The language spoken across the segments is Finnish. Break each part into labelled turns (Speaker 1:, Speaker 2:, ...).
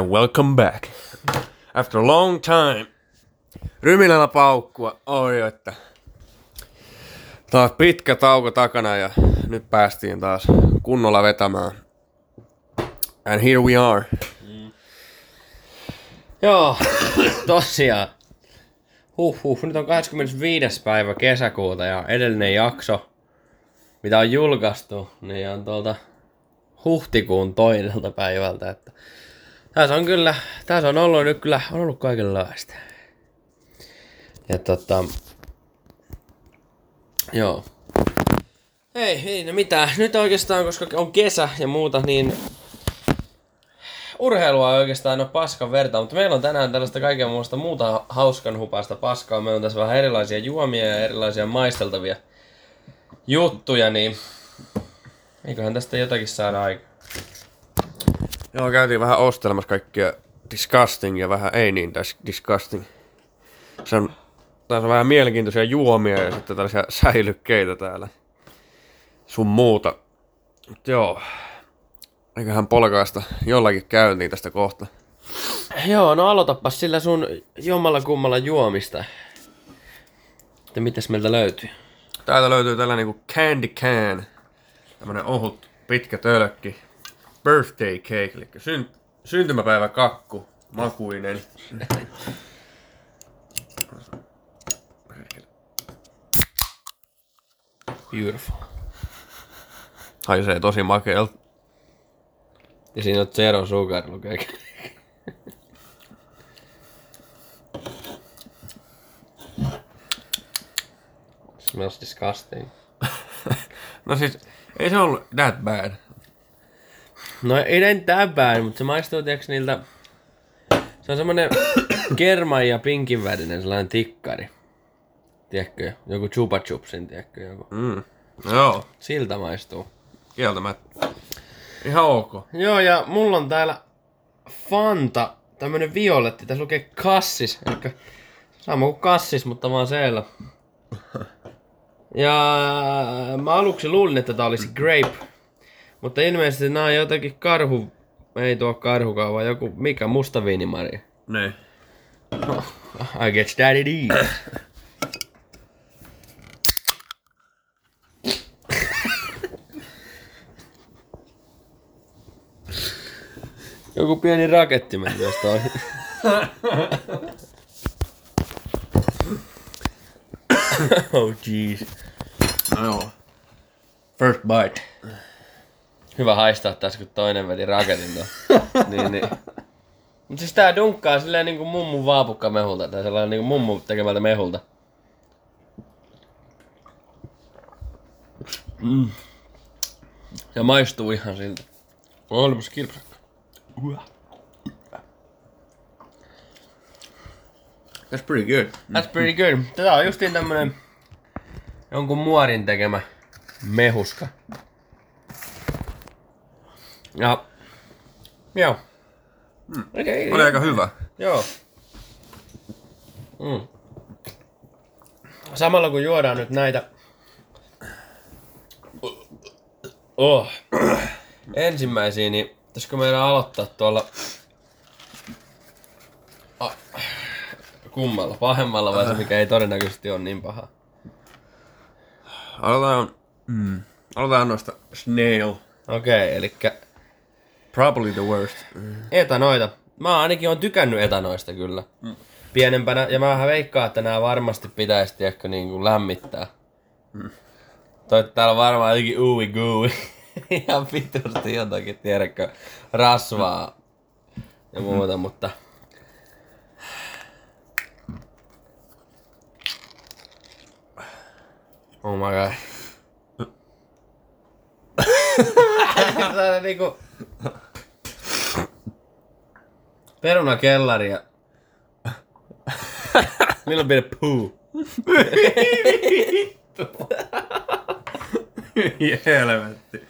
Speaker 1: And welcome back. After a long time. Ryminällä paukkua. Oi, että. Taas pitkä tauko takana ja nyt päästiin taas kunnolla vetämään. And here we are.
Speaker 2: Joo, tosiaan. Huhhuh, nyt on 25. päivä kesäkuuta ja edellinen jakso, mitä on julkaistu, niin on tuolta huhtikuun toiselta päivältä. Että tässä on kyllä, tässä on ollut nyt kyllä, on ollut kaikenlaista. Ja tota, joo. Ei, ei no mitään. Nyt oikeastaan, koska on kesä ja muuta, niin urheilua ei oikeastaan ole paskan verta, mutta meillä on tänään tällaista kaiken muusta muuta hauskan hupasta paskaa. Meillä on tässä vähän erilaisia juomia ja erilaisia maisteltavia juttuja, niin eiköhän tästä jotakin saada aikaa.
Speaker 1: Joo, käytiin vähän ostelemassa kaikkia disgusting ja vähän ei niin dis- disgusting. Se on, tässä on vähän mielenkiintoisia juomia ja sitten tällaisia säilykkeitä täällä. Sun muuta. Mut joo. Eiköhän polkaista jollakin käyntiin tästä kohta.
Speaker 2: Joo, no aloitapas sillä sun jommalla kummalla juomista. Että mitäs meiltä löytyy?
Speaker 1: Täältä löytyy tällainen niinku candy can. Tämmönen ohut pitkä tölkki. Birthday cake, eli syn- syntymäpäivä kakku. Makuinen.
Speaker 2: Beautiful.
Speaker 1: Haisee tosi makeelta.
Speaker 2: Ja siinä on zero sugar lukee. Smells disgusting.
Speaker 1: No siis, ei se ollut that bad.
Speaker 2: No ei näin tää bad, mutta se maistuu tiiäks niiltä... Se on semmonen kerman ja pinkin värinen sellainen tikkari. Tiedätkö? Joku chupa chupsin, tiedätkö? Joku.
Speaker 1: Mm. Joo,
Speaker 2: Siltä maistuu.
Speaker 1: kieltämättä. Ihan ok.
Speaker 2: Joo, ja mulla on täällä Fanta, tämmönen violetti, tässä lukee kassis, eli sama kuin kassis, mutta vaan seellä. Ja mä aluksi luulin, että tää olisi grape, mutta ilmeisesti nää on jotakin karhu, ei tuo karhukaan, vaan joku, mikä, musta viinimari.
Speaker 1: Niin.
Speaker 2: I get that it is. Joku pieni raketti meni toi. oh jeez.
Speaker 1: No joo.
Speaker 2: First bite. Hyvä haistaa tässä, kun toinen veti raketin tuon. niin, niin. Mut siis tää dunkkaa silleen niinku mummun vaapukkamehulta, tai sellainen niinku mummun tekemältä mehulta. Mm. Ja maistuu ihan siltä. Olipas kirpsakka.
Speaker 1: That's pretty good.
Speaker 2: That's pretty good. Tätä on justiin tämmönen jonkun muorin tekemä mehuska. Ja... Joo. Mm. Okay,
Speaker 1: Oli aika hyvä.
Speaker 2: Joo. Mm. Samalla kun juodaan nyt näitä... Oh. Ensimmäisiä, niin pitäisikö meidän aloittaa tuolla... Ah. Kummalla? Pahemmalla vai se, mikä ei todennäköisesti ole niin paha?
Speaker 1: Aloitetaan, mm, aloitetaan noista snail.
Speaker 2: Okei, okay, eli
Speaker 1: Probably the worst.
Speaker 2: etanoita. Mä ainakin on tykännyt etanoista kyllä. Mm. Pienempänä, ja mä vähän veikkaan, että nämä varmasti pitäisi tiedätkö, niin kuin lämmittää. Mm. Toi, täällä on varmaan jotenkin uui gui. Ihan vitusti jotakin, tiedätkö, rasvaa ja muuta, mm. mutta... Oh my god. Tää niinku... Perunakellari ja... Little bit of poo.
Speaker 1: Helvetti.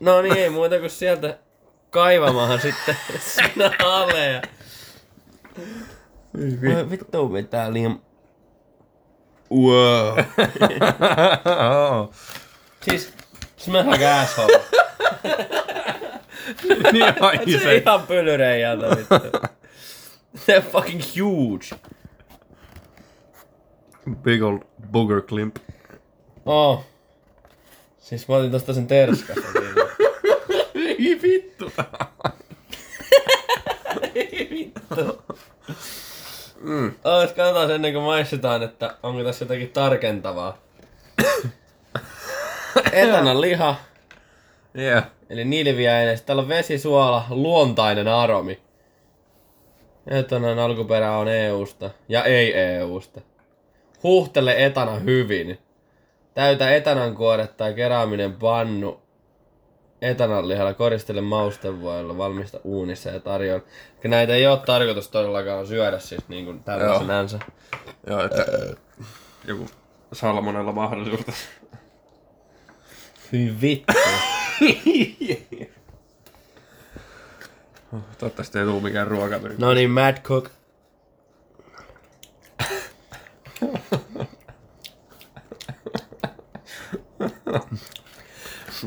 Speaker 2: No niin, ei muuta kuin sieltä kaivamaan sitten sinne alle. Ja... Voi vittu mitään liian... Wow. Siis, smell like asshole.
Speaker 1: niin
Speaker 2: Se
Speaker 1: haisee.
Speaker 2: ihan pylyrejältä vittu. They're fucking huge.
Speaker 1: Big old booger climp.
Speaker 2: Oh. Siis mä otin tosta sen terskasta.
Speaker 1: Ei vittu.
Speaker 2: Ei vittu. Mm. Ois katsotaan ennen kuin maistetaan, että onko tässä jotakin tarkentavaa. Etanan liha,
Speaker 1: Yeah.
Speaker 2: eli nilviäinen. Täällä on vesisuola, luontainen aromi. Etanan alkuperä on EUsta ja ei EUsta. Huhtele etana hyvin. Täytä etanan kuoret tai kerääminen pannu etanan lihalla, koristele maustevoilla, valmista uunissa ja tarjoa. Näitä ei ole tarkoitus todellakaan syödä siis niin kuin tällaisenänsä.
Speaker 1: Joo, että joku salmonella mahdollisuus.
Speaker 2: Hyi vittu.
Speaker 1: Toivottavasti ei tuu mikään ruokamyry.
Speaker 2: No niin, Mad Cook.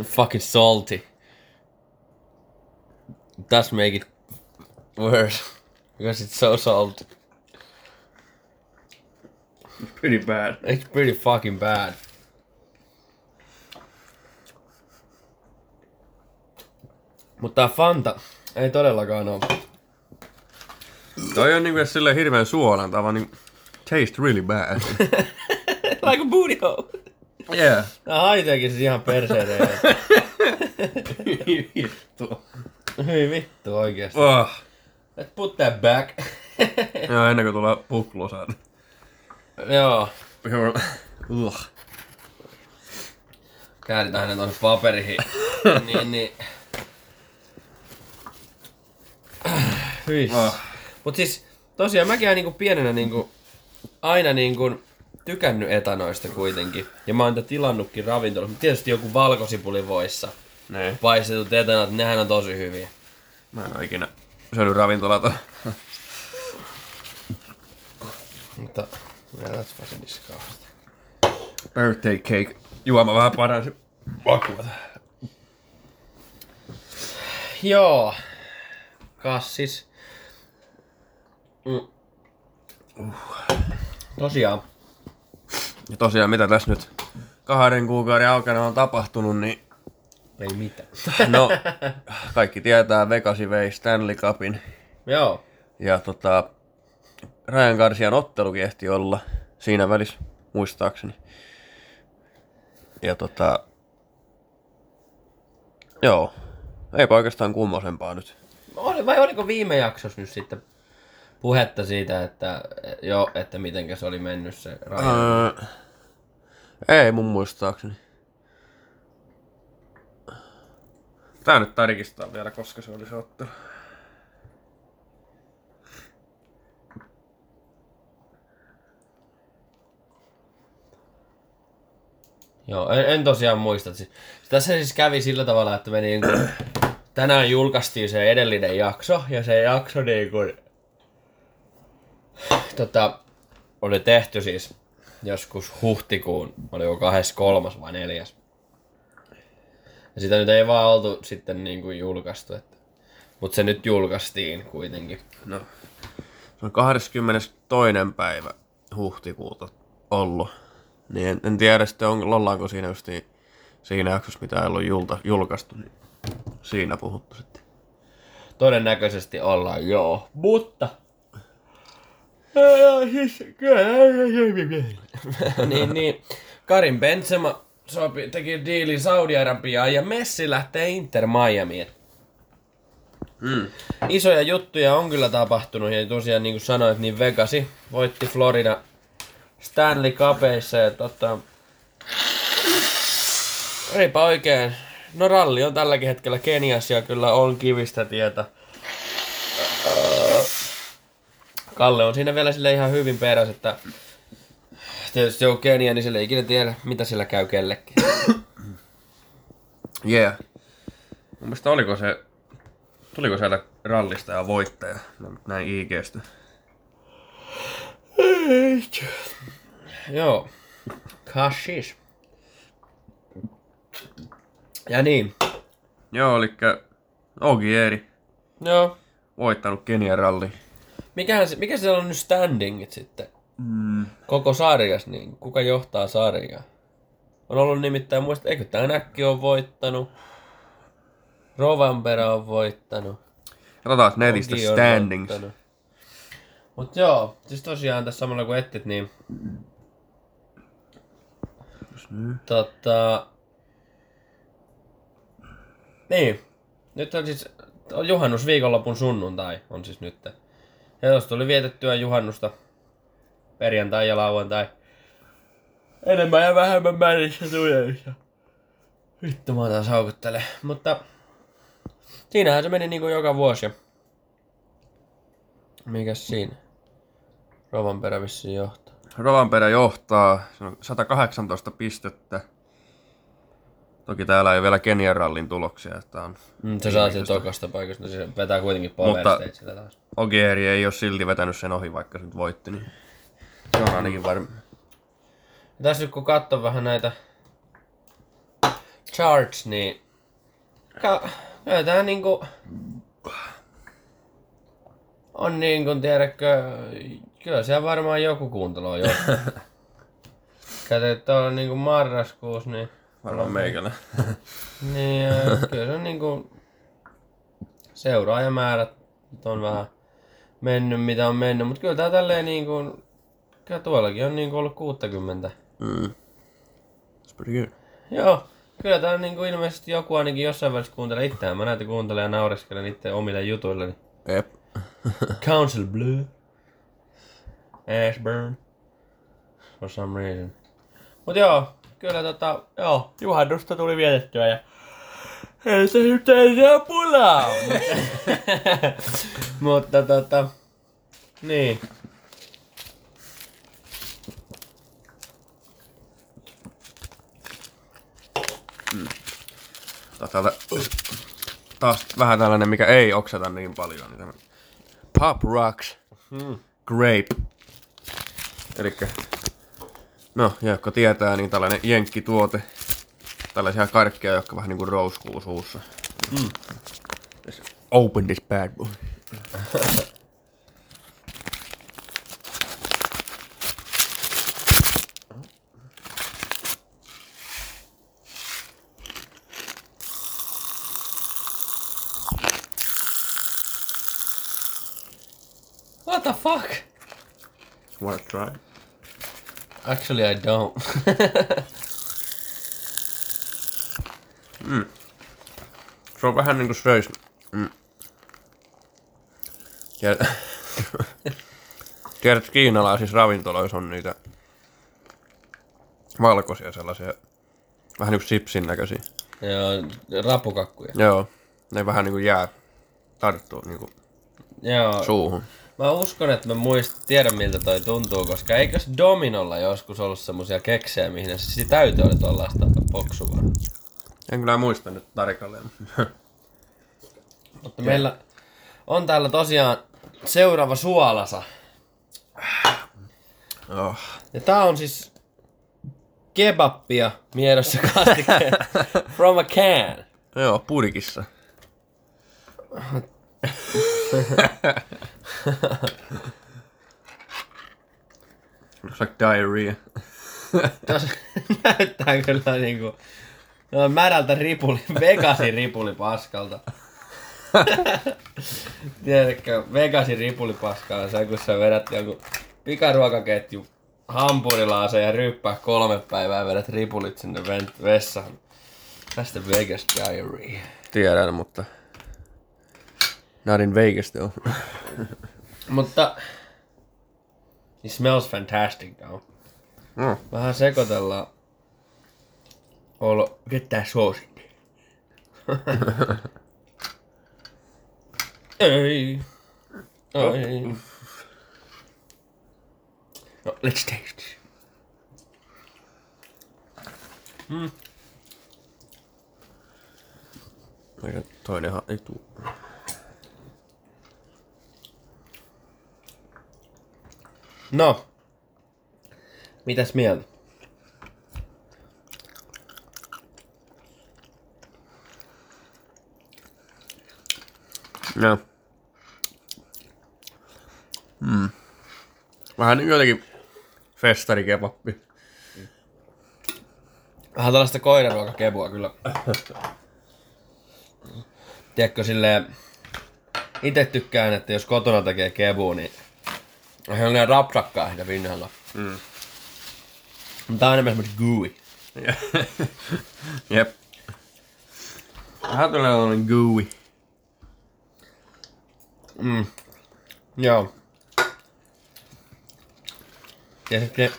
Speaker 2: Fucking salty. Does make it worse. Because it's so salty.
Speaker 1: Pretty bad.
Speaker 2: It's pretty fucking bad. Mutta tää Fanta ei todellakaan oo.
Speaker 1: Toi on niinku silleen hirveän suolan, tää vaan niinku taste really bad.
Speaker 2: like a booty hole.
Speaker 1: yeah.
Speaker 2: Tää haiteekin siis ihan perseeseen.
Speaker 1: Vittu.
Speaker 2: Hyi vittu oikeesti.
Speaker 1: Oh.
Speaker 2: Let's put that back.
Speaker 1: Joo, ennen kuin tulee puklusaan.
Speaker 2: Joo.
Speaker 1: Joo. Ugh.
Speaker 2: Kääritään ne tonne paperiin. niin, niin. Hyi.
Speaker 1: Oh.
Speaker 2: Mut siis tosiaan mäkin oon niinku pienenä niinku aina niinku tykännyt etanoista kuitenkin. Ja mä oon niitä tilannutkin ravintolassa. Tietysti joku valkosipulivoissa.
Speaker 1: Nee.
Speaker 2: Paistetut etanat, nehän on tosi hyviä.
Speaker 1: Mä en oo ikinä syönyt ravintolata.
Speaker 2: Mutta that's fucking disgusting.
Speaker 1: Birthday cake. Juoma vähän paransi makua.
Speaker 2: Joo. Kassis. Mm. Tosiaan.
Speaker 1: Ja tosiaan, mitä tässä nyt kahden kuukauden aikana on tapahtunut, niin
Speaker 2: Ei mitään.
Speaker 1: no, kaikki tietää, Vegasi vei Stanley Cupin.
Speaker 2: Joo.
Speaker 1: Ja tota, Ryan Garcian ottelukin ehti olla siinä välissä, muistaakseni. Ja tota, joo, eipä oikeastaan kummosempaa nyt.
Speaker 2: Oli, vai oliko viime jaksossa nyt sitten puhetta siitä, että, jo, että mitenkä se oli mennyt se raja?
Speaker 1: Öö, ei mun muistaakseni. Tää nyt tarkistaa vielä, koska se oli se ottelu.
Speaker 2: Joo, en, en tosiaan muista. Siis, tässä siis kävi sillä tavalla, että me niin kuin, tänään julkaistiin se edellinen jakso, ja se jakso niin kuin, tota, oli tehty siis joskus huhtikuun, oliko 23. vai 4. Ja sitä nyt ei vaan oltu sitten niin kuin julkaistu, että, mutta se nyt julkaistiin kuitenkin.
Speaker 1: No, se on 22. päivä huhtikuuta ollut. Niin en, en tiedä sitten, on, ollaanko siinä just siinä jaksossa, mitä ei ollut julta, julkaistu, niin siinä puhuttu sitten.
Speaker 2: Todennäköisesti ollaan, joo. Mutta niin, niin. Karin Benzema sopi, teki diilin Saudi-Arabiaan ja Messi lähtee Inter Miamiin.
Speaker 1: Mm.
Speaker 2: Isoja juttuja on kyllä tapahtunut ja tosiaan niin kuin sanoit, niin Vegasi voitti Florida Stanley Cupeissa ja tota... Eipä oikein. No ralli on tälläkin hetkellä Keniassa ja kyllä on kivistä tietä. Kalle on siinä vielä sille ihan hyvin perässä, että tietysti joku Kenia, niin sille ei ikinä tiedä, mitä sillä käy kellekin.
Speaker 1: Yeah. Mun mielestä oliko se, tuliko sieltä rallista ja voittaja, näin IGstä.
Speaker 2: Joo. Kashish. Ja niin.
Speaker 1: Joo, eli Ogieri.
Speaker 2: Joo.
Speaker 1: Voittanut Kenian ralli.
Speaker 2: Mikähän se, mikä siellä on nyt standingit sitten?
Speaker 1: Mm.
Speaker 2: Koko sarjas, niin kuka johtaa sarjaa? On ollut nimittäin, muista, eikö tää Näkki on voittanut? Rovanperä on voittanut.
Speaker 1: Katsotaan netistä
Speaker 2: Ogi
Speaker 1: standings.
Speaker 2: voittanut. Mut joo, siis tosiaan tässä samalla kun etsit, niin... Tota... Niin. Nyt on siis on juhannus viikonlopun sunnuntai on siis nyt. Ja jos tuli vietettyä juhannusta perjantai ja lauantai. Enemmän ja vähemmän määrissä tuleissa. Vittu mä taas haukuttele. Mutta siinähän se meni niinku joka vuosi. Mikäs siinä? Rovanperä vissiin johtaa.
Speaker 1: Rovanperä johtaa. Se on 118 pistettä. Toki täällä ei vielä Kenian rallin tuloksia, että on
Speaker 2: Mm, se saa sieltä tokasta paikasta, se vetää kuitenkin power
Speaker 1: Mutta-
Speaker 2: taas.
Speaker 1: Ogieri ei ole silti vetänyt sen ohi, vaikka se nyt voitti, niin se on ainakin varma.
Speaker 2: Tässä nyt kun katsoo vähän näitä charts, niin ka- tää niinku on niin kuin tiedätkö, kyllä siellä varmaan joku kuunteloo jo. Kato, tuolla niinku marraskuussa, niin,
Speaker 1: Varmaan meikälä.
Speaker 2: niin kyllä se on niinku seuraajamäärät nyt on vähän mennyt mitä on mennyt, mutta kyllä tää tälleen niinku, kyllä tuollakin on niinku ollut 60.
Speaker 1: Mm. It's pretty good.
Speaker 2: Joo, kyllä tää on niinku ilmeisesti joku ainakin jossain välissä kuuntelee itseään. Mä näytin kuuntelen ja naureskelen itse omille jutuilleni.
Speaker 1: Jep.
Speaker 2: Council Blue. Ashburn. For some reason. Mut joo, kyllä tota, joo, juhannusta tuli vietettyä ja ei se nyt enää pulaa. Mutta tota, niin.
Speaker 1: Taas, täältä, taas vähän tällainen, mikä ei okseta niin paljon. Niin Pop Rocks
Speaker 2: Hmm.
Speaker 1: Grape. Elikkä, no, jotka tietää, niin tällainen jenkkituote. Tällaisia karkkeja, jotka vähän niinku rouskuu suussa.
Speaker 2: Mm.
Speaker 1: Open this bad boy.
Speaker 2: What the fuck?
Speaker 1: Wanna try?
Speaker 2: Actually I don't.
Speaker 1: Se on vähän niinku söis. Mm. Tiedät, tiedät, kiinalaisissa ravintoloissa on niitä valkoisia sellaisia, vähän niinku sipsin näköisiä.
Speaker 2: joo, rapukakkuja.
Speaker 1: Joo, ne vähän niinku jää tarttuu niinku
Speaker 2: Joo.
Speaker 1: suuhun.
Speaker 2: Mä uskon, että mä muist, tiedän miltä toi tuntuu, koska eikös Dominolla joskus ollut semmosia keksejä, mihin se siis täytyy oli tuollaista poksuvaa.
Speaker 1: En kyllä muista nyt tarkalleen.
Speaker 2: Mutta meillä on täällä tosiaan seuraava suolasa.
Speaker 1: oh.
Speaker 2: Ja tää on siis kebappia miedossa kastikkeen from a can.
Speaker 1: Joo, purkissa. Looks like diarrhea.
Speaker 2: Tos näyttää kyllä niinku no, märältä ripuli, Vegasin ripuli paskalta. Tiedätkö, Vegasin ripuli paskaa on se, kun sä vedät jonkun pikaruokaketju hampurilaaseen ja ryppää kolme päivää ja vedät ripulit sinne vessaan. Tästä Vegas Diary.
Speaker 1: Tiedän, mutta... Not in Vegas though.
Speaker 2: Mutta... It smells fantastic though.
Speaker 1: Mm.
Speaker 2: Vähän sekoitellaan. Olo, get that sauce. Ei. Ei. No, let's taste.
Speaker 1: Eikä toinenhan ei tuu.
Speaker 2: No. Mitäs mieltä?
Speaker 1: No. Mm. Vähän niin jotenkin festarikebappi.
Speaker 2: Vähän tällaista koiraruokakebua kyllä. Tiedätkö silleen, itse tykkään, että jos kotona tekee kebu, niin on sellainen rapsakkaa siitä pinnalla.
Speaker 1: Mm.
Speaker 2: Tää on enemmän semmoinen gooey.
Speaker 1: Jep. Vähän tulee sellainen gooey.
Speaker 2: Mm. Joo. Ja sitten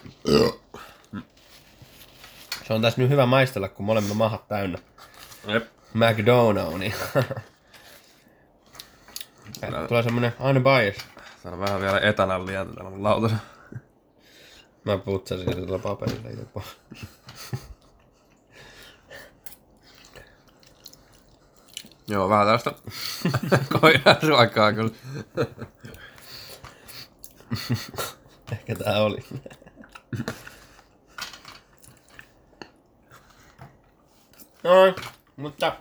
Speaker 2: se on tässä nyt hyvä maistella, kun me olemme mahat täynnä.
Speaker 1: Jep.
Speaker 2: McDonald's, niin tulee semmonen unbiased.
Speaker 1: Täällä on vähän vielä etanallia täällä mun lautassa.
Speaker 2: Mä putsasin tuolla paperilla pois.
Speaker 1: Joo, vähän tällaista koirasuokaa kyllä.
Speaker 2: Ehkä tää oli. Noin, mutta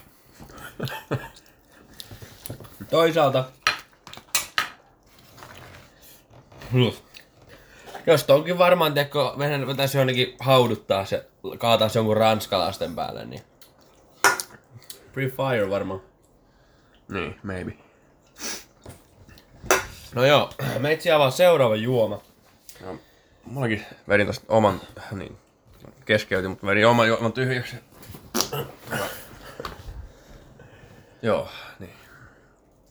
Speaker 2: toisaalta jos onkin varmaan teko, meidän pitäisi jonnekin hauduttaa se, kaataa se jonkun ranskalaisten päälle, niin Free Fire varmaan.
Speaker 1: Niin, maybe.
Speaker 2: No joo, meitsi avaa seuraava juoma.
Speaker 1: No, mullakin vedin tosta oman, niin, keskeytin, mutta vedin oman juoman tyhjäksi. Joo, niin.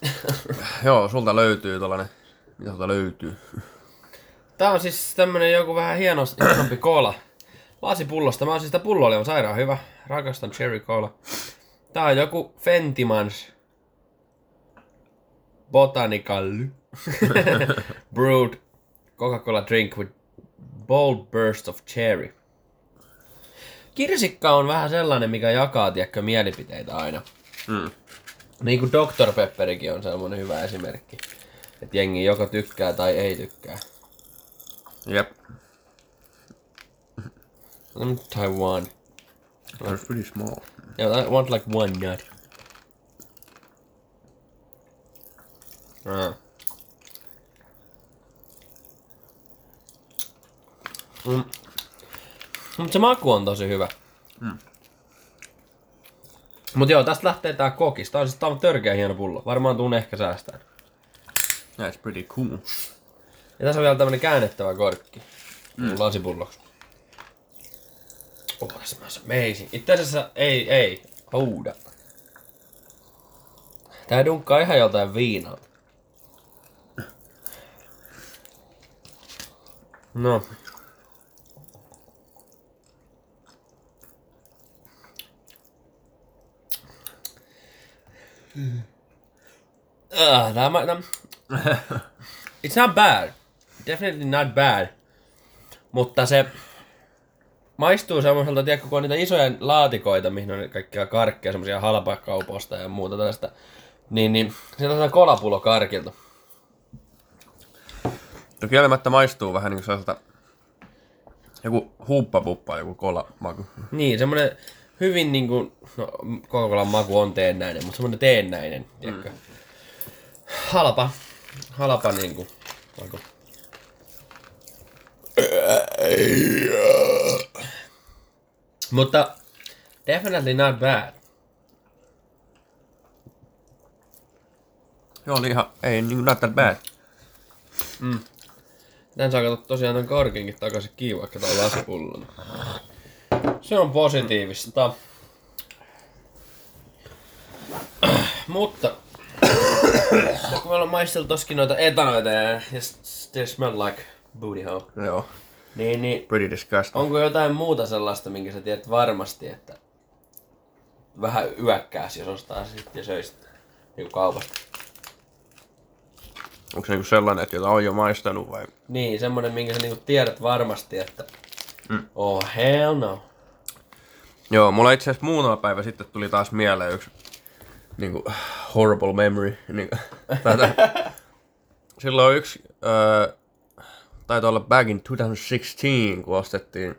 Speaker 1: Joo, sulta löytyy tollanen, mitä sulta löytyy?
Speaker 2: Tää on siis tämmönen joku vähän hieno, hienompi koola. Lasipullosta. Mä oon siis sitä pullo oli on sairaan hyvä. Rakastan cherry cola. Tää on joku Fentimans Botanical Brewed Coca-Cola drink with bold burst of cherry. Kirsikka on vähän sellainen, mikä jakaa, tiedätkö, mielipiteitä aina.
Speaker 1: Mm.
Speaker 2: Niin kuin Dr. Pepperikin on sellainen hyvä esimerkki. Että jengi joko tykkää tai ei tykkää.
Speaker 1: Jep.
Speaker 2: I'm Taiwan.
Speaker 1: That's pretty small.
Speaker 2: Yeah, I want like one nut. Ah. Mm. Mutta se maku on tosi hyvä.
Speaker 1: Mm.
Speaker 2: Mut joo, tästä lähtee tää kokis. Tää on siis tää on törkeä hieno pullo. Varmaan tuun ehkä säästään.
Speaker 1: That's pretty cool.
Speaker 2: Ja tässä on vielä tämmönen käännettävä korkki. Mm. Lasipulloksi. Oh, that smells amazing. Itse asiassa ei, ei. Hold up. Tää dunkkaa ihan joltain viinaa. No. Ah, tämä, tämä, It's not bad. Definitely not bad. Mutta se maistuu semmoiselta, tiedätkö, kun on niitä isoja laatikoita, mihin on kaikkia karkkeja, semmoisia halpakaupoista ja muuta tällaista. Niin, niin se on kolapulo karkilta.
Speaker 1: No kieltämättä maistuu vähän niinku sellaiselta joku huuppapuppa, joku kola maku.
Speaker 2: Niin, semmoinen hyvin niinku, no Coca-Colan maku on teennäinen, mutta semmoinen teennäinen, tiedätkö. Mm. Halpa, halpa niinku, maku. Mutta definitely not bad.
Speaker 1: Joo, oli ihan, ei niinku not that bad.
Speaker 2: Tän saa katsoa tosiaan tämän korkinkin takaisin kiinni, vaikka tää on lasipullona. Se on positiivista. Mutta kun me ollaan maistellut toskin noita etanoita ja they smell like booty hole,
Speaker 1: Joo,
Speaker 2: niin, niin
Speaker 1: pretty disgusting.
Speaker 2: onko jotain muuta sellaista, minkä sä tiedät varmasti, että vähän yökkääs, jos ostaa sitten ja söisit niin kaupasta?
Speaker 1: Onko se niinku sellainen, että jota on jo maistanut vai?
Speaker 2: Niin, semmonen, minkä sä niinku tiedät varmasti, että mm. oh hell no.
Speaker 1: Joo, mulla itse asiassa muutama päivä sitten tuli taas mieleen yksi niinku horrible memory. Niinku, tätä. Silloin yksi, öö, taitaa olla back in 2016, kun ostettiin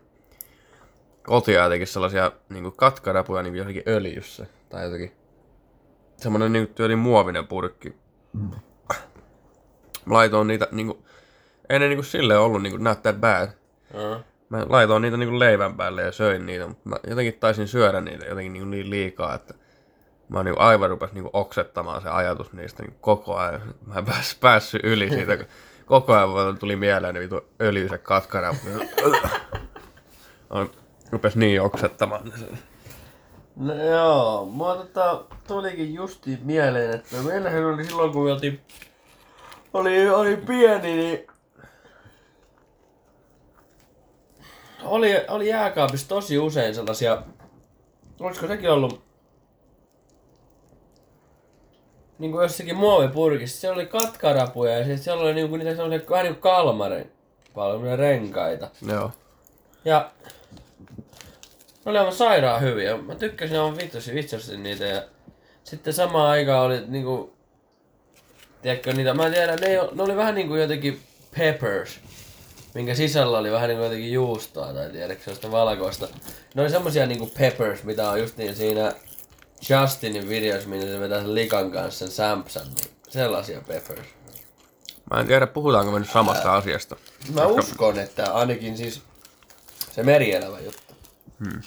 Speaker 1: kotia jotenkin sellaisia niinku katkarapuja niinku johonkin öljyssä. Tai jotenkin semmonen niinku tyyli muovinen purkki. Mä laitoin niitä niinku... Ei ne niinku silleen ollut niinku not that bad.
Speaker 2: Uh-huh.
Speaker 1: Mä laitoin niitä niinku leivän päälle ja söin niitä, mutta mä jotenkin taisin syödä niitä jotenkin niinku niin liikaa, että mä niinku aivan rupes niinku oksettamaan se ajatus niistä niinku koko ajan. Mä en pääs, päässyt yli siitä, kun koko ajan tuli mieleen vitu öljyiset katkara. On- Rupes niin oksettamaan.
Speaker 2: No joo, mua tota, tulikin justi mieleen, että meillähän oli silloin kun oltiin, oli, oli pieni, niin oli, oli jääkaapissa tosi usein sellaisia, olisiko sekin ollut niin kuin jossakin muovipurkissa, siellä oli katkarapuja ja sitten siellä oli niinku niitä sellaisia vähän niinku kalmarin paljon renkaita.
Speaker 1: Joo.
Speaker 2: Ja ne oli aivan sairaan hyviä. Mä tykkäsin aivan vittusti, vitsusti niitä ja sitten samaan aikaan oli niinku... Tiedätkö niitä, mä en tiedä, ne, ne oli vähän niinku jotenkin peppers. Minkä sisällä oli vähän niinku jotenkin juustoa tai tiedätkö sellaista valkoista. Ne oli semmosia niinku peppers, mitä on just niin siinä Justinin videossa, minne se vetää sen likan kanssa sen sampsan, niin sellaisia peppers.
Speaker 1: Mä en tiedä, puhutaanko me nyt samasta asiasta.
Speaker 2: Mä uskon, että ainakin siis se merielävä juttu. Hmm.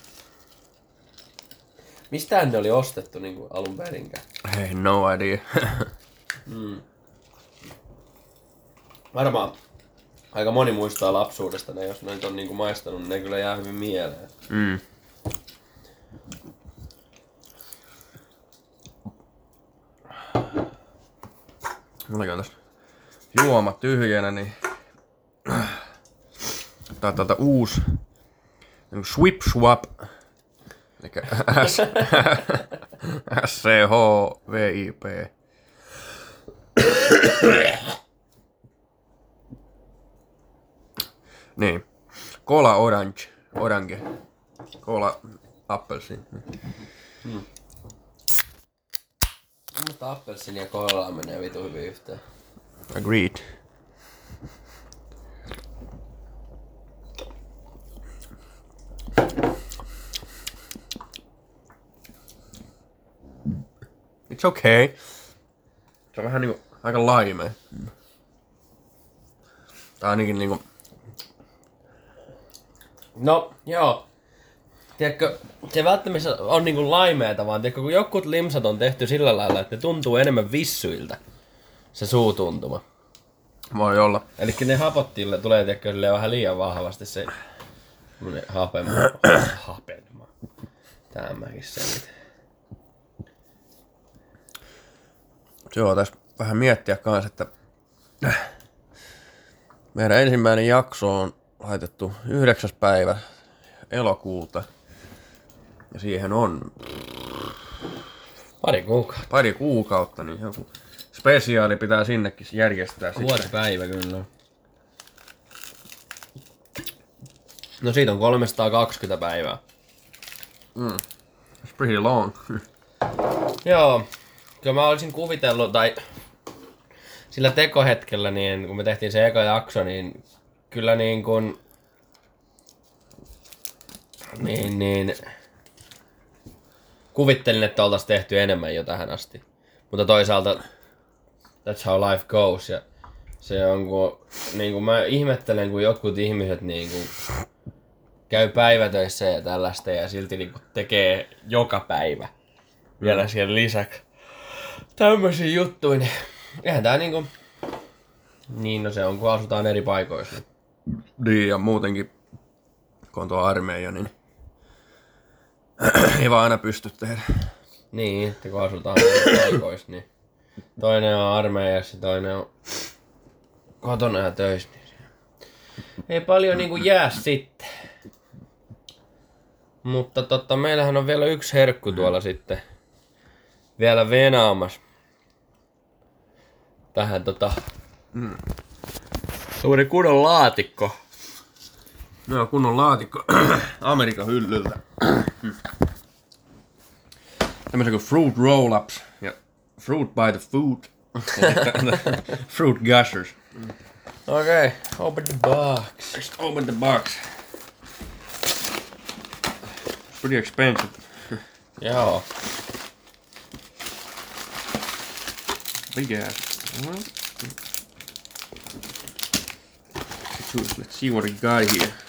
Speaker 2: Mistään ne oli ostettu niin kuin alun perinkään?
Speaker 1: Hei, no idea.
Speaker 2: Varmaan aika moni muistaa lapsuudesta ne, jos noita on niin kuin maistanut, niin ne kyllä jää hyvin mieleen.
Speaker 1: mm. Mulla on tässä juoma tyhjänä, niin... Tää on täältä uusi niin Swip Swap. Eli S- S-C-H-V-I-P. Niin. Cola Orange. Orange. Cola Appelsin.
Speaker 2: Mutta appelsiini ja koolaa menee vitu hyvin yhteen.
Speaker 1: Agreed. It's okay. Se on vähän niinku aika laime. Tai ainakin niinku...
Speaker 2: No, joo. Tiedätkö, se välttämättä on niinku laimeeta, vaan tiedätkö, kun jokut limsat on tehty sillä lailla, että ne tuntuu enemmän vissyiltä. Se suutuntuma.
Speaker 1: Voi olla.
Speaker 2: Eli ne hapottille tulee tiedätkö, vähän liian vahvasti se hapema. hapema. Tämäkin selitän.
Speaker 1: Joo, tässä vähän miettiä kanssa, että meidän ensimmäinen jakso on laitettu 9. päivä elokuuta. Ja siihen on
Speaker 2: Pari kuukautta.
Speaker 1: pari kuukautta, niin joku spesiaali pitää sinnekin järjestää.
Speaker 2: Vuosipäivä kyllä. No siitä on 320 päivää.
Speaker 1: It's pretty long.
Speaker 2: Joo, kyllä mä olisin kuvitellut, tai sillä tekohetkellä, niin kun me tehtiin se eka jakso, niin kyllä niin kuin, niin, niin, kuvittelin, että oltaisiin tehty enemmän jo tähän asti. Mutta toisaalta, that's how life goes, ja se on kun, niin kuin mä ihmettelen, kun jotkut ihmiset niin kuin, käy päivätöissä ja tällaista ja silti niin kuin, tekee joka päivä vielä siihen lisäksi tämmöisiä juttuja, niin eihän tää niinku... Niin, no se on, kun asutaan eri paikoissa. Niin.
Speaker 1: Niin, ja muutenkin, kun on tuo armeija, niin ei vaan aina pysty tehdä.
Speaker 2: Niin, että kun asutaan paikoissa, niin toinen on armeijassa, toinen on kotona ja töissä. Niin ei paljon niinku jää sitten. Mutta totta, meillähän on vielä yksi herkku tuolla sitten. Vielä venaamas. Tähän tota... Suuri kunnon laatikko.
Speaker 1: Joo, kunnon laatikko Amerikan hyllyltä. Tämmöisen kuin Fruit Roll-Ups ja Fruit by the Food. Fruit Gushers.
Speaker 2: Okei, okay, open the box.
Speaker 1: Just open the box. Pretty expensive.
Speaker 2: Joo.
Speaker 1: Big ass. Let's see what we got here.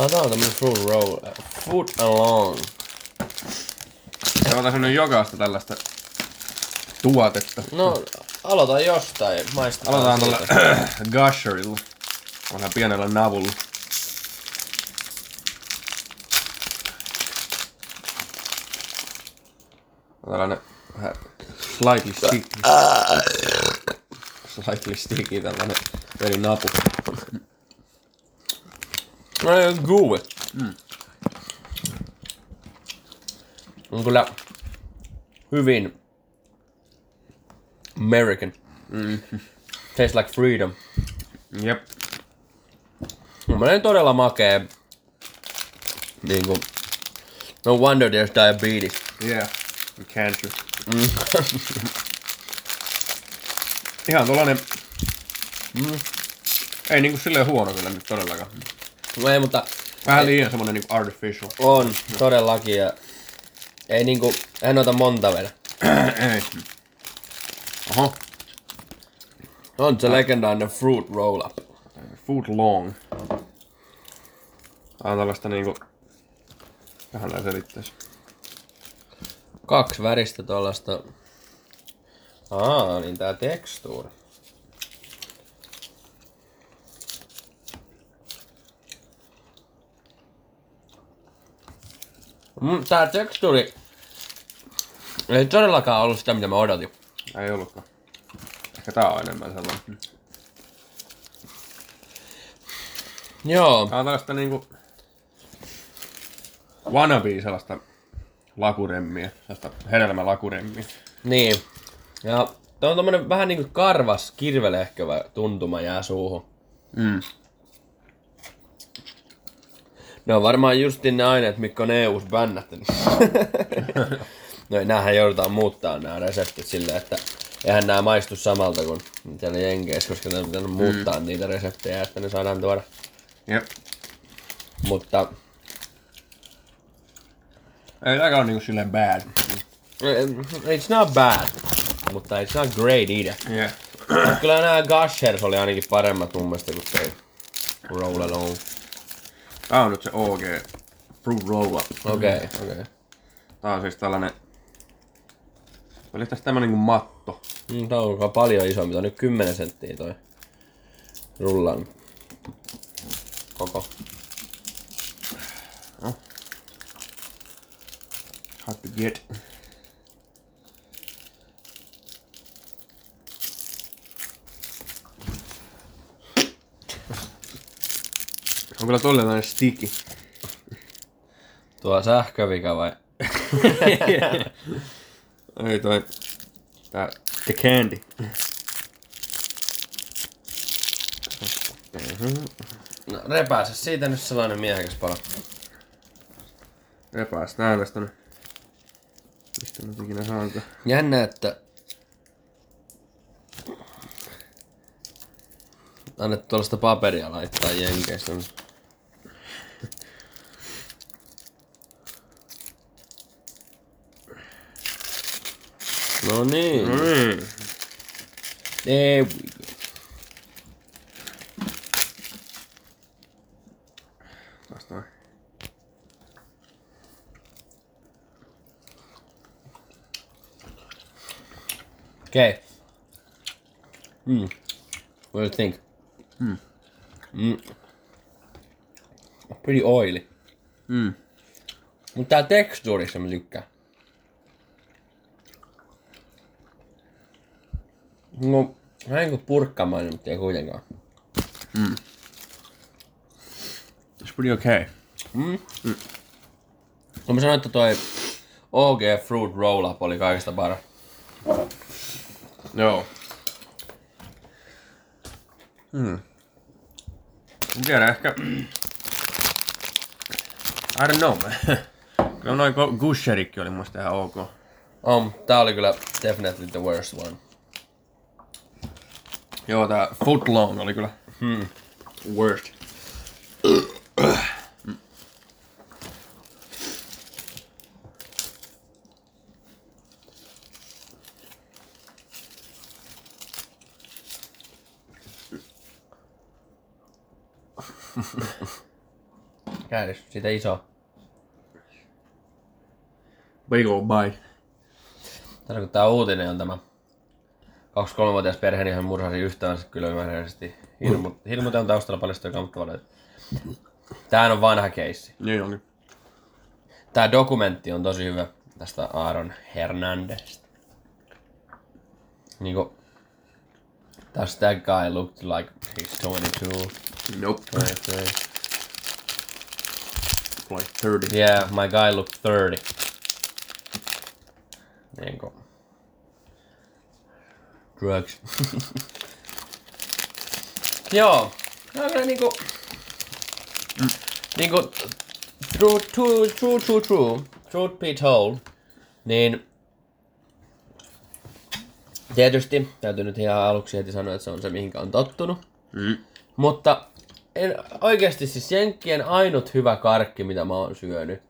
Speaker 2: Ah, tää on tämmönen fruit roll. Food along.
Speaker 1: Se on semmonen jokaista tällaista tuotetta.
Speaker 2: No, aloita jostain. Maistetaan
Speaker 1: Aloitetaan tällä Gusherilla. Vähän pienellä navulla. Tällainen vähän slightly sticky. Slightly sticky tällainen veri napu.
Speaker 2: No ei guu. Mm. On kyllä hyvin American. Mm. Tastes like freedom.
Speaker 1: Jep.
Speaker 2: Mun mielestä todella makee. Niinku. No wonder there's diabetes.
Speaker 1: Yeah. Cancer. Mm. Ihan tollanen... Mm. Ei niinku silleen huono kyllä nyt todellakaan.
Speaker 2: No ei, mutta
Speaker 1: Vähän liian semmonen niinku artificial.
Speaker 2: on todellakin. Ja ei niinku, en ota monta vedä.
Speaker 1: Ei. Oho.
Speaker 2: On se legendaarinen fruit roll up.
Speaker 1: Food long. Tää on tällaista niinku... Vähän näin selittäis.
Speaker 2: Kaksi väristä tuollaista. Aa, niin tää tekstuuri. Mm, tää tekstuuri ei todellakaan ollut sitä, mitä mä odotin.
Speaker 1: Ei ollutkaan. Ehkä tää on enemmän sellainen.
Speaker 2: Joo.
Speaker 1: Tää on tällaista niinku... Wannabe sellaista lakuremmiä. Sellaista hedelmälakuremmiä.
Speaker 2: Niin. Ja tää on tommonen vähän niinku karvas, kirvelehkövä tuntuma jää suuhun.
Speaker 1: Mm.
Speaker 2: Ne on varmaan justin ne aineet, mitkä on EUs bännätty. no näähän joudutaan muuttaa nämä reseptit silleen, että eihän nämä maistu samalta kuin täällä Jenkeissä, koska ne on pitänyt muuttaa niitä reseptejä, että ne saadaan tuoda.
Speaker 1: Jep.
Speaker 2: Mutta
Speaker 1: Ei tääkään on niinku silleen bad.
Speaker 2: eh, it's not bad, mutta it's not great either.
Speaker 1: Yeah.
Speaker 2: Mut kyllä nämä Gushers oli ainakin paremmat mun mielestä kuin toi Roll Alone.
Speaker 1: Tää on nyt se OG Fruit Roll Up.
Speaker 2: Okei, okay, okei. Okay.
Speaker 1: Tää on siis tällainen... Oli tässä tämmönen kuin matto.
Speaker 2: Mm, tää on paljon isompi, tää on nyt 10 senttiä toi rullan koko.
Speaker 1: Hard to get. On kyllä tollainen sticky.
Speaker 2: Tuo sähkövika vai?
Speaker 1: Ei toi... Tää... The candy.
Speaker 2: No repääse siitä nyt sellainen miehekäs pala.
Speaker 1: Repääs nää tästä nyt. Mistä nyt ikinä saanko?
Speaker 2: Jännä, että... Annettu tuollaista paperia laittaa jenkeistä. No niin.
Speaker 1: Mm.
Speaker 2: There we go.
Speaker 1: Taas.
Speaker 2: Okay. Hmm. What do you think? Hmm. Mm. Pretty oily.
Speaker 1: Mm.
Speaker 2: Mutta tää tekstuurissa mä tykkään. No, vähän niinku purkkamainen, mutta ei kuitenkaan.
Speaker 1: It's pretty okay.
Speaker 2: No mä sanoin, että toi OG Fruit Roll Up oli kaikista paras.
Speaker 1: Joo. Hmm. En tiedä, ehkä... I don't know. Kyllä noin Gusherikki oli musta ihan ok.
Speaker 2: Um, tää oli kyllä definitely the worst one.
Speaker 1: Joo, tää footlong oli kyllä.
Speaker 2: Hmm.
Speaker 1: Worst.
Speaker 2: Käydys, siitä iso.
Speaker 1: Bye
Speaker 2: go bye. Tarkoittaa uutinen on tämä. 23-vuotias perhe, niin hän murhasi ystävänsä kylmäisesti. Hirmu, hirmuteon on taustalla paljastui kammottavalle. Tää on vanha keissi.
Speaker 1: Niin onkin.
Speaker 2: Tää dokumentti on tosi hyvä tästä Aaron Hernandez. Niinku, does that guy look like he's 22?
Speaker 1: Nope.
Speaker 2: 23?
Speaker 1: Like 30.
Speaker 2: Yeah, my guy looked 30. Niinku. Drugs. Joo. Kyllä niinku... Niinku... True, true, true, true, true. Truth be told. Niin... Tietysti, täytyy nyt ihan aluksi heti sanoa, että se on se, mihinkä on tottunut.
Speaker 1: Mm.
Speaker 2: Mutta en, oikeasti siis Jenkkien ainut hyvä karkki, mitä mä oon syönyt,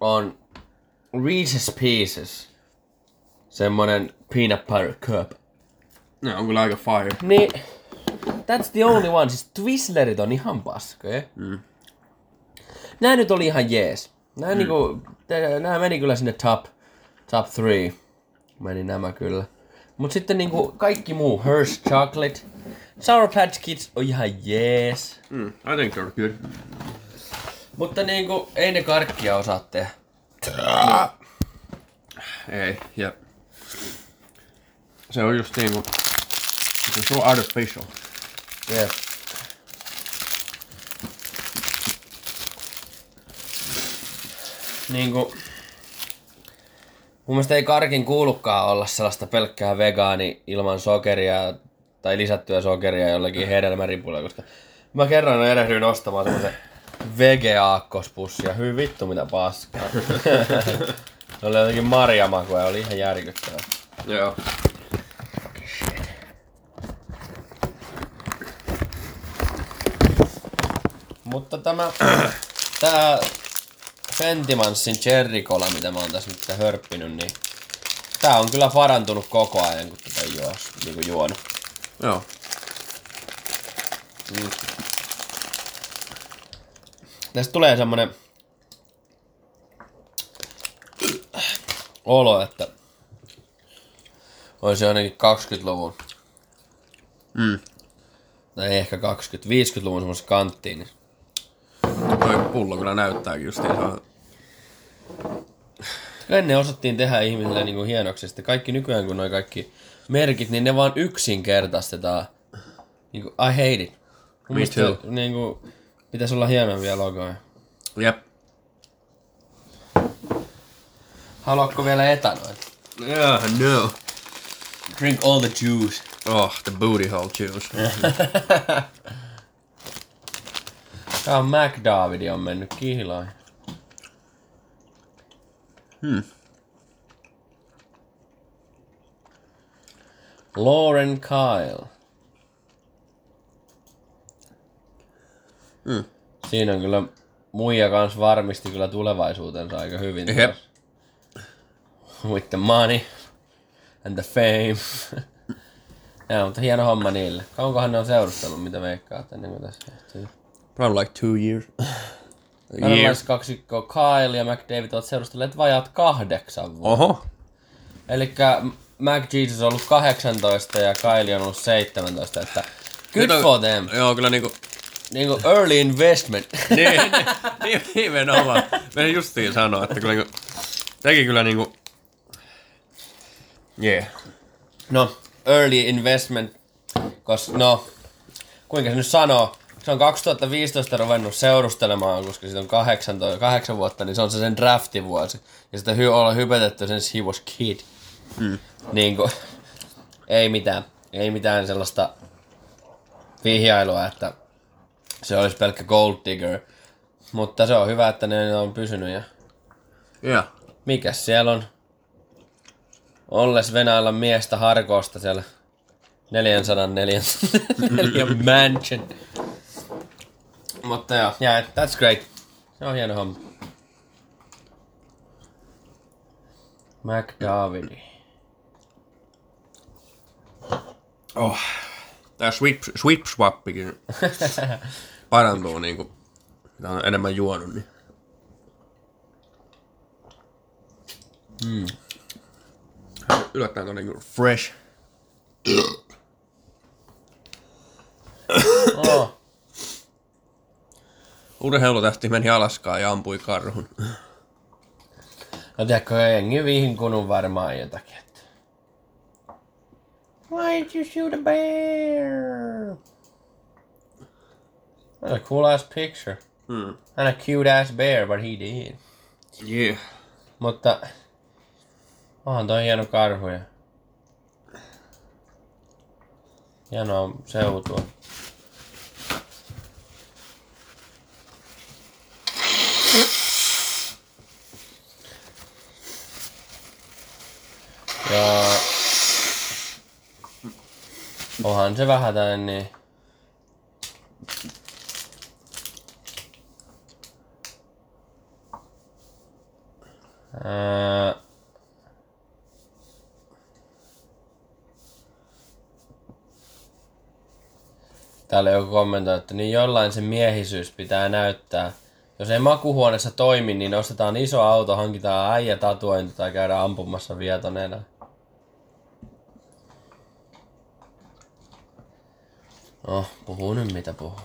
Speaker 2: on Reese's Pieces. Semmonen peanut butter cup.
Speaker 1: Ne on kyllä aika fire.
Speaker 2: Niin, that's the only one. Siis Twizzlerit on ihan paskoja.
Speaker 1: Mm.
Speaker 2: Nää nyt oli ihan jees. Nää, mm. niinku, te, nää meni kyllä sinne top, top three. Meni nämä kyllä. Mut sitten niinku kaikki muu, Hershey Chocolate, Sour Patch Kids on ihan jees.
Speaker 1: Mm. I think they're good.
Speaker 2: Mutta niinku, ei ne karkkia osaa tehdä.
Speaker 1: Ei, ja... Se on just niinku... Se on so artificial.
Speaker 2: Jep. Niinku... Mun mielestä ei karkin kuulukaan olla sellaista pelkkää vegaani ilman sokeria tai lisättyä sokeria jollakin hedelmäripulla, koska mä kerran erehdyin ostamaan semmoisen vege-aakkospussia. ja hyvin vittu mitä paskaa. Se oli jotenkin marjamakua ja oli ihan järkyttävää.
Speaker 1: Joo.
Speaker 2: Mutta tämä, tää Fentimanssin Cherry Cola, mitä mä oon tässä nyt hörppinyt, niin tää on kyllä parantunut koko ajan, kun tätä juos, niinku juonut.
Speaker 1: Joo.
Speaker 2: Tästä tulee semmonen olo, että olisi ainakin 20-luvun,
Speaker 1: Mm.
Speaker 2: tai ehkä 20, 50-luvun semmoisessa kanttiin, niin
Speaker 1: Toi pullo kyllä näyttääkin justiinsa.
Speaker 2: Ennen osattiin tehdä ihmisille niinku hienoksi. Sitten kaikki nykyään, kun noi kaikki merkit, niin ne vaan yksinkertaistetaan. Niinku, I hate it. Mun
Speaker 1: Me
Speaker 2: mielestä
Speaker 1: too.
Speaker 2: Niinku, pitäisi olla hienompia logoja.
Speaker 1: Jep.
Speaker 2: Haluatko vielä etanoita?
Speaker 1: Yeah, no.
Speaker 2: Drink all the juice.
Speaker 1: Oh, the booty hole juice.
Speaker 2: Tää on McDavid on mennyt kihlaan.
Speaker 1: Hmm.
Speaker 2: Lauren Kyle.
Speaker 1: Hmm.
Speaker 2: Siinä on kyllä muija kans varmisti kyllä tulevaisuutensa aika hyvin. Taas. With the money and the fame. Joo, mutta hieno homma niille. Kauankohan ne on seurustellut, mitä veikkaat ennen kuin tässä ehtii?
Speaker 1: Probably like two years.
Speaker 2: Kanadalaiskaksikko Kyle ja McDavid ovat seurustelleet vajaat kahdeksan vuotta.
Speaker 1: Oho.
Speaker 2: Eli Mac Jesus on ollut 18 ja Kyle on ollut 17, että good
Speaker 1: on-
Speaker 2: for them.
Speaker 1: Joo, kyllä niinku...
Speaker 2: Niinku early investment.
Speaker 1: niin, niin, nimenomaan. Mä justiin sanoa, että kyllä niinku... Teki kyllä niinku... Yeah.
Speaker 2: no, early investment, koska no, kuinka se nyt sanoo, se on 2015 ruvennut seurustelemaan, koska siitä on 18, 8 vuotta, niin se on se sen draftivuosi. Ja sitä hy- ollaan hypetetty sen he was kid.
Speaker 1: Mm.
Speaker 2: Niin kuin, ei mitään, ei mitään sellaista vihjailua, että se olisi pelkkä gold digger. Mutta se on hyvä, että ne on pysynyt ja
Speaker 1: Yeah.
Speaker 2: mikäs siellä on? Olles Venäjällä miestä harkoosta siellä 404 mansion. Mutta joo, yeah, that's great. Se on hieno homma. McDavidi.
Speaker 1: Oh. Tää sweep, sweep swappikin. parantuu niinku, mitä on enemmän juonut, niin. Mm. Yllättäen on niinku fresh.
Speaker 2: Oh.
Speaker 1: Urheilutähti meni Alaskaan ja ampui karhun.
Speaker 2: No tiedätkö, jengi viihin kunun varmaan jotakin. Että... Why did you shoot a bear? That's a cool ass picture.
Speaker 1: Mm.
Speaker 2: And a cute ass bear, but he did.
Speaker 1: Yeah.
Speaker 2: Mutta onhan toi hieno karhu ja hienoa seutua. Ja onhan se vähän tällainen niin Ää, Täällä joku kommentoi, että niin jollain se miehisyys pitää näyttää. Jos ei makuhuoneessa toimi, niin ostetaan iso auto, hankitaan äijä tatuointi tai käydään ampumassa vietoneena. No, puhuu nyt mitä puhuu.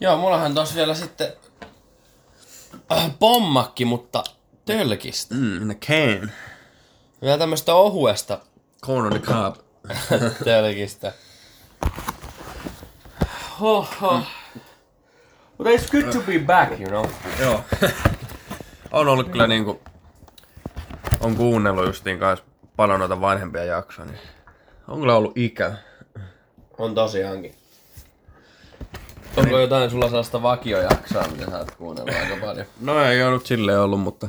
Speaker 2: Joo, mullahan tos vielä sitten äh, pommakki, mutta tölkistä.
Speaker 1: Mm, in a can.
Speaker 2: Vielä tämmöstä ohuesta
Speaker 1: Corn on the cob.
Speaker 2: tölkistä. Hoho. But it's good to be back, you know.
Speaker 1: Joo. On ollut kyllä niinku... On kuunnellut justiin kanssa paljon noita vanhempia jaksoja, niin on kyllä ollut ikä.
Speaker 2: On tosiaankin. Onko jotain sulla sellaista vakiojaksoa, mitä sä oot kuunnellut aika paljon?
Speaker 1: No ei ole nyt silleen ollut, mutta...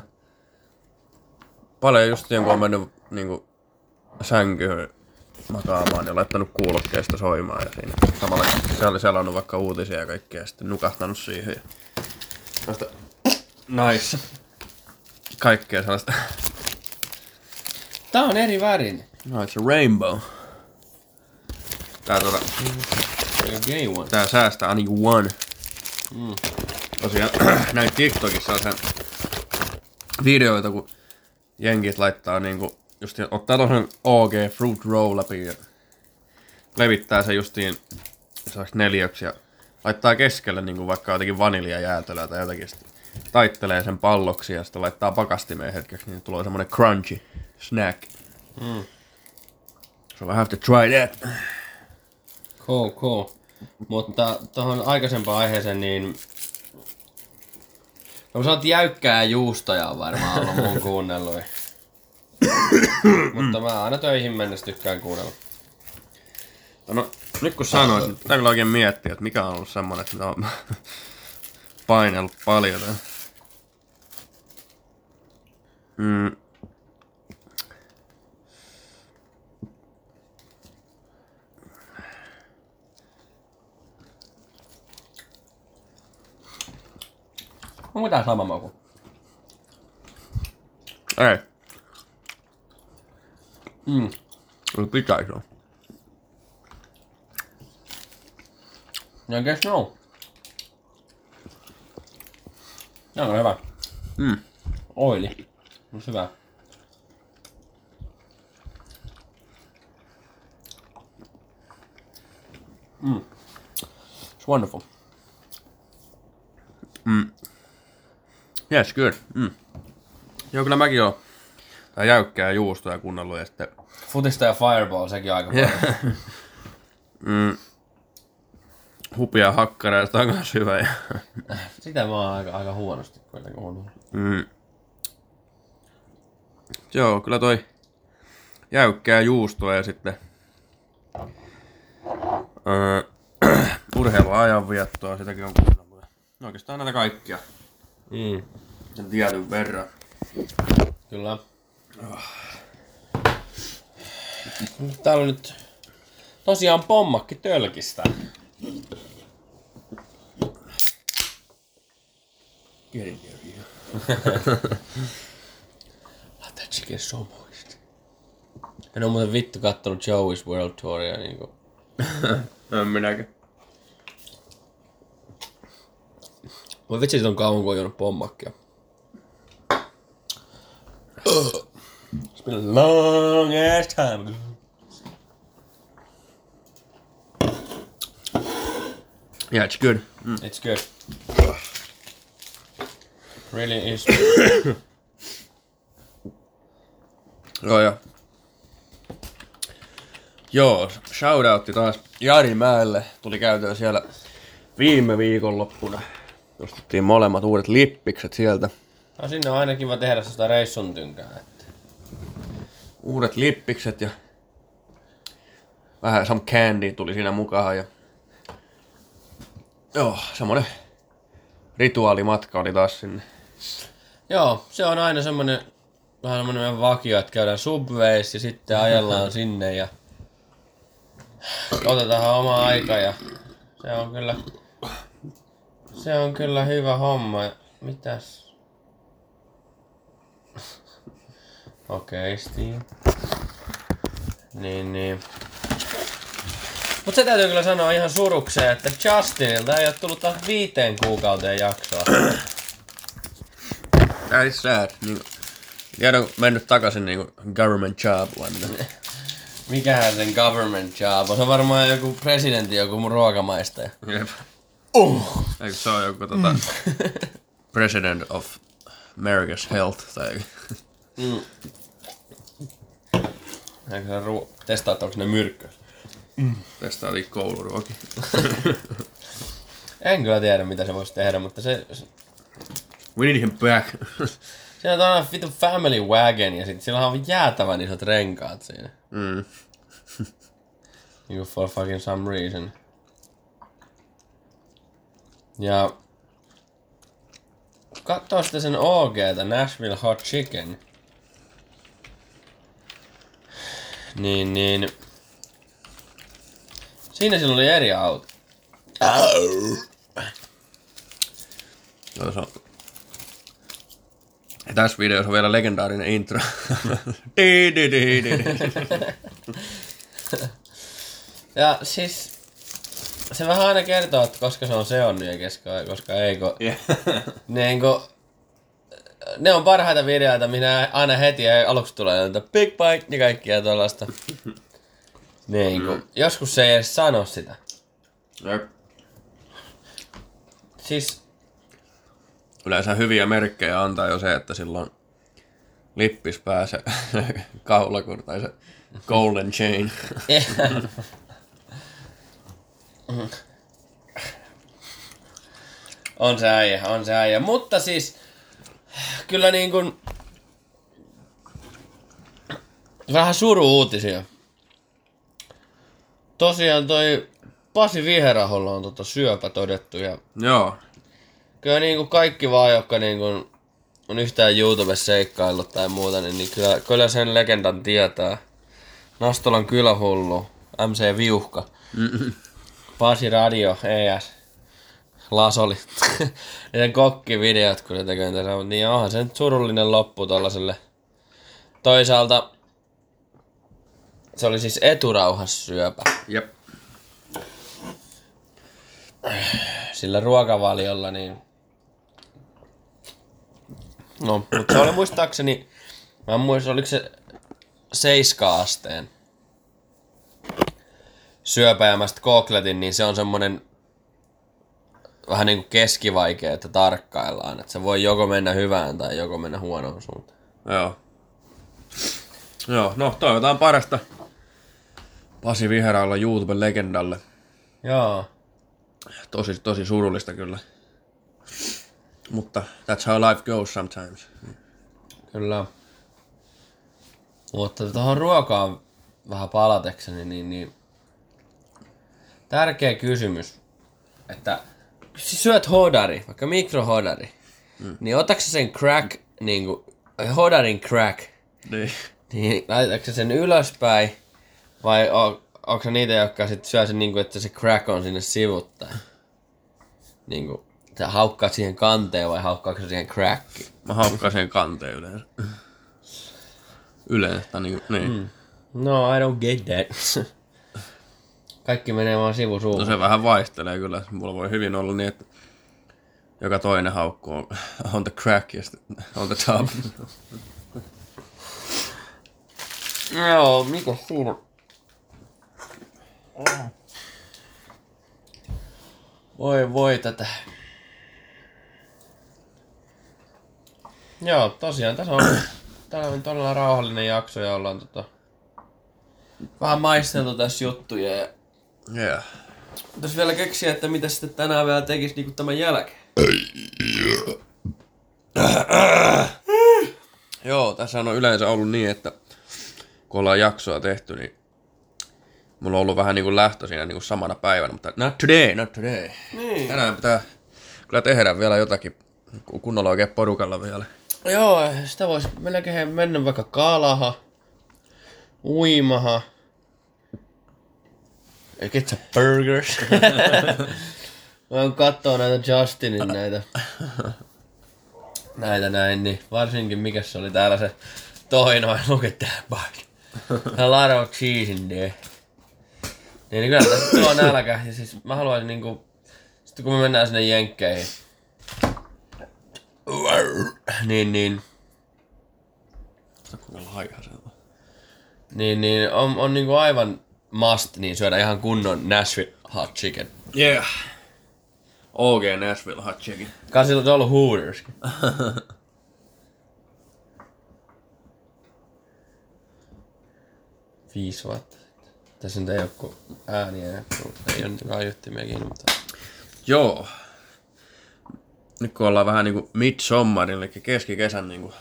Speaker 1: Paljon just kun on mennyt niinku sänkyyn makaamaan ja laittanut kuulokkeista soimaan ja siinä samalla se oli selannut vaikka uutisia ja kaikkea ja sitten nukahtanut siihen ja nice kaikkea sellaista
Speaker 2: Tää on eri värin.
Speaker 1: no it's a rainbow tää, tota,
Speaker 2: Gay one.
Speaker 1: tää säästää ainakin one mm. tosiaan näin TikTokissa on sen videoita kun jenkit laittaa niinku just ottaa tosen OG Fruit Roll läpi ja levittää se justiin neljöksi ja laittaa keskelle niin kuin vaikka jotenkin vaniljajäätelöä tai jotakin. Sitten taittelee sen palloksi ja sitten laittaa pakastimeen hetkeksi, niin tulee semmonen crunchy snack.
Speaker 2: Mm.
Speaker 1: So I have to try that.
Speaker 2: Cool, cool. Mutta tuohon aikaisempaan aiheeseen, niin... No sä oot jäykkää juustoja on varmaan ollut mun kuunnellut. Mutta mä aina töihin mennessä tykkään kuunnella.
Speaker 1: No, nyt kun sanoit, niin pitää kyllä oikein miettiä, että mikä on ollut semmonen, että mitä on painellut paljon. tämän. Mm.
Speaker 2: Onko tää sama maku?
Speaker 1: Ei,
Speaker 2: Mm.
Speaker 1: pitäisi olla.
Speaker 2: Ja guess no. Tää on hyvä.
Speaker 1: Mm.
Speaker 2: Oili. On hyvä. Mm. It's wonderful.
Speaker 1: Yes, good. Mm. Joo, kyllä mäkin oon tää jäykkää juustoja kuunnellut ja sitten
Speaker 2: Futista ja Fireball, sekin aika paljon.
Speaker 1: mm, hupia hakkareista on kans hyvä.
Speaker 2: Sitä mä oon aika, aika huonosti kuitenkin kuunnellut.
Speaker 1: mm. Joo, kyllä toi jäykkää juustoa ja sitten öö, urheiluajanviettoa, sitäkin on kuunnellut. No oikeastaan näitä kaikkia
Speaker 2: Mm.
Speaker 1: sen tietyn verran.
Speaker 2: Kyllä. Täällä on nyt tosiaan pommakki tölkistä.
Speaker 1: Get in here, yeah.
Speaker 2: Let that chicken so moist. En oo muuten vittu kattonut Joey's World Touria niinku.
Speaker 1: En minäkin.
Speaker 2: Voi vitsi, siitä on kauan kun on juonut pommakkia. It's been a long ass time.
Speaker 1: Yeah, it's good. Mm.
Speaker 2: It's good. Really is.
Speaker 1: Joo, joo. Joo, shoutoutti taas Jari Mäelle. Tuli käytyä siellä viime viikonloppuna. Ostettiin molemmat uudet lippikset sieltä.
Speaker 2: No sinne on aina kiva tehdä sitä reissun tynkää. Että.
Speaker 1: Uudet lippikset ja vähän some candy tuli siinä mukaan. Ja... Joo, semmonen rituaalimatka oli taas sinne.
Speaker 2: Joo, se on aina semmonen vähän semmonen meidän vakio, että käydään subways ja sitten ajellaan sinne ja otetaan oma aika ja se on kyllä se on kyllä hyvä homma. Mitäs? Okei, okay, Steve. Niin, niin. Mut se täytyy kyllä sanoa ihan surukseen, että Justinilta ei ole tullut taas viiteen kuukauteen jaksoa.
Speaker 1: That is sad. Niin, Tiedän, mennyt takaisin niinku government job vai mitä.
Speaker 2: Mikähän sen government job on? Se on varmaan joku presidentti, joku mun ruokamaistaja.
Speaker 1: Jep.
Speaker 2: Uh.
Speaker 1: Eikö se ole joku tota, president of America's health tai
Speaker 2: Mm. Eikö se ruo- testaa, onko ne myrkkyä?
Speaker 1: testaatiin kouluruoki.
Speaker 2: En kyllä tiedä, mitä se voisi tehdä, mutta se...
Speaker 1: We need him back.
Speaker 2: siinä on aina vittu family wagon ja sit sillä on jäätävän isot renkaat siinä.
Speaker 1: mm.
Speaker 2: Niinku for fucking some reason. Ja... Katsoo sitten sen OGtä, Nashville Hot Chicken. Niin, niin... Siinä sillä oli eri auto.
Speaker 1: Joo, se on. Ja tässä videossa on vielä legendaarinen intro. Di, di, di, di, di.
Speaker 2: Ja siis... Se vähän aina kertoo, että koska se on seonnut ja koska, koska ei, kun...
Speaker 1: Yeah.
Speaker 2: Niinku, ne on parhaita videoita, minä aina heti aluksi tulee että big bike ja kaikkia tuollaista. Niinku, joskus se ei edes sano sitä.
Speaker 1: Jep.
Speaker 2: Siis,
Speaker 1: Yleensä hyviä merkkejä antaa jo se, että silloin lippis pääsee kaulakur tai se golden chain.
Speaker 2: on se äijä, on se äijä. Mutta siis, kyllä niin kuin, vähän suru-uutisia. Tosiaan toi Pasi Viheraholla on tota syöpä todettu ja
Speaker 1: Joo.
Speaker 2: Kyllä niin kuin kaikki vaan, jotka niin kuin on yhtään YouTubessa seikkaillut tai muuta, niin, niin kyllä, kyllä sen legendan tietää. Nastolan kylähullu, MC Viuhka, Pasi Radio, ES, Lasoli. ja sen kokkivideot, kun ne tekee tässä, mutta niin onhan se nyt surullinen loppu tollaselle. Toisaalta se oli siis eturauhassyöpä.
Speaker 1: Jep.
Speaker 2: sillä ruokavaliolla, niin... No, mutta se oli muistaakseni... Mä en muista, oliko se seiska-asteen syöpä ja mä sit googletin, niin se on semmonen vähän niinku keskivaikea, että tarkkaillaan. Että se voi joko mennä hyvään tai joko mennä huonoon suuntaan.
Speaker 1: Joo. Joo, no toivotaan parasta Pasi Viheraalla YouTube-legendalle.
Speaker 2: Joo.
Speaker 1: Tosi, tosi surullista kyllä. Mutta that's how life goes sometimes.
Speaker 2: Kyllä. Mutta tuohon ruokaan vähän palatekseni, niin, niin tärkeä kysymys, että siis syöt hodari, vaikka mikrohodari, mm. niin otatko sä sen crack, niin kuin, hodarin crack,
Speaker 1: Niin.
Speaker 2: niin sen ylöspäin, vai on, onko niitä, jotka sit syö sen niin kuin, että se crack on sinne sivuttain? Niin kuin, sä haukkaat siihen kanteen vai haukkaatko siihen crackiin?
Speaker 1: Mä haukkaan sen kanteen yleensä. Yleensä, niin, niin. Mm.
Speaker 2: No, I don't get that. Kaikki menee vaan
Speaker 1: No
Speaker 2: sivusuuhun.
Speaker 1: se vähän vaihtelee kyllä. Mulla voi hyvin olla niin, että joka toinen haukku on on the crack ja on the top.
Speaker 2: Joo, mikä siinä? Voi voi tätä. Joo, tosiaan tässä on, täällä on todella rauhallinen jakso ja ollaan tota, vähän maisteltu tässä juttuja ja
Speaker 1: yeah.
Speaker 2: pitäisi vielä keksiä, että mitä sitten tänään vielä tekisi niinku tämän jälkeen.
Speaker 1: Joo, tässä on yleensä ollut niin, että kun ollaan jaksoa tehty, niin mulla on ollut vähän niin kuin lähtö siinä niin kuin samana päivänä, mutta not today, not today.
Speaker 2: Niin.
Speaker 1: Tänään pitää kyllä tehdä vielä jotakin kun- kunnolla oikein porukalla vielä.
Speaker 2: Joo, sitä voisi melkein mennä vaikka kalaha, uimaha, get some burgers. Mä oon kattoo näitä Justinin näitä, näitä näin, niin varsinkin mikä se oli täällä se toinen, look at that bite. A lot of cheese in there. Niin, niin kyllä tässä tuo nälkä. Ja siis mä haluaisin niinku, sitten kun me mennään sinne jenkkeihin, niin, niin, niin, niin on, on niinku aivan must niin syödä ihan kunnon Nashville hot chicken.
Speaker 1: Yeah. OG Nashville Hot Chicken.
Speaker 2: Kai sillä on ollut Hooterskin. Viisi vuotta. Tässä nyt ei ole ääniä, ei ole kiinni, mutta...
Speaker 1: Joo. Nyt kun ollaan vähän niinku midsommarin, eli keskikesän niinku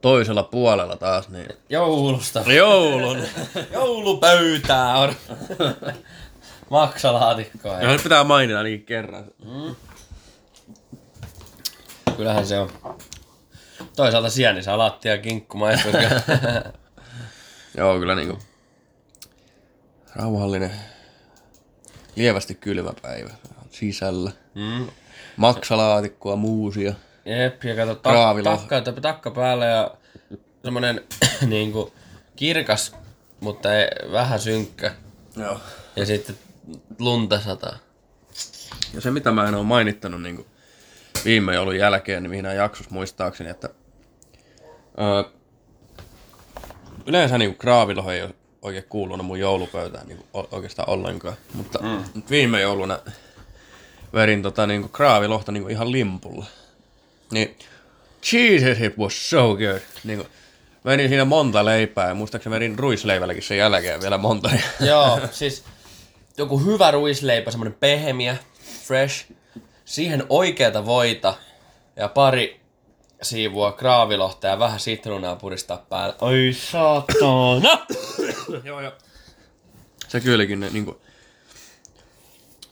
Speaker 1: toisella puolella taas, niin
Speaker 2: Joulusta.
Speaker 1: joulun.
Speaker 2: Joulupöytää on. Maksalaatikkoa.
Speaker 1: Ja nyt pitää mainita ainakin kerran.
Speaker 2: Kyllähän se on. Toisaalta sienisalaatti ja kinkku maistuu.
Speaker 1: Joo, kyllä niinku rauhallinen, lievästi kylmä päivä sisällä.
Speaker 2: mm.
Speaker 1: Maksalaatikkoa, muusia.
Speaker 2: Jep, ja kato, tak-
Speaker 1: Kraavilo.
Speaker 2: takka, takka päällä ja semmonen niinku kirkas, mutta ei, vähän synkkä.
Speaker 1: Joo.
Speaker 2: Ja sitten lunta sataa.
Speaker 1: Ja se, mitä mä en ole mainittanut niin viime joulun jälkeen, niin mihin jaksossa muistaakseni, että öö, yleensä niin kraaviloho ei ole oikein kuulunut mun joulupöytään niin oikeastaan ollenkaan. Mutta mm. viime jouluna verin tota, niin kraavilohta niin ihan limpulla. Niin, Jesus, it was so good. Niin kuin, verin siinä monta leipää ja muistaakseni verin ruisleivälläkin sen jälkeen vielä monta.
Speaker 2: Joo, siis joku hyvä ruisleipä, semmonen pehmiä, fresh, siihen oikeata voita ja pari siivua kraavilohta ja vähän sitruunaa puristaa päälle. Oi saatana!
Speaker 1: Joo, joo. Se kylläkin ne niinku...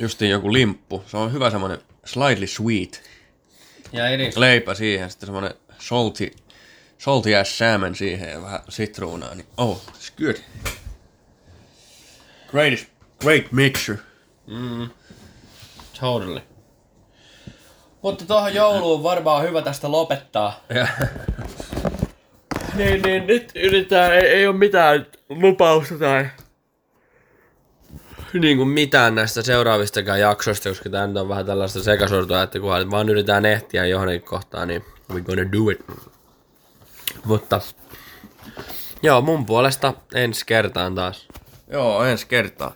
Speaker 1: Justiin joku limppu. Se on hyvä semmonen slightly sweet
Speaker 2: Ja eri
Speaker 1: leipä siihen, sitten semmonen salty, salty ass salmon siihen ja vähän sitruunaa, niin oh, it's good. Great, great mixture.
Speaker 2: Totally. Mutta tuohon jouluun varmaan hyvä tästä lopettaa.
Speaker 1: Ja,
Speaker 2: Niin, niin nyt yritetään, ei, ei ole mitään lupausta tai niin kuin mitään näistä seuraavistakaan jaksoista, koska tämä nyt on vähän tällaista sekasortoa, että kunhan vaan yritetään ehtiä johonkin kohtaan, niin we gonna do it. Mutta joo, mun puolesta ensi kertaan taas.
Speaker 1: joo, ensi kertaa.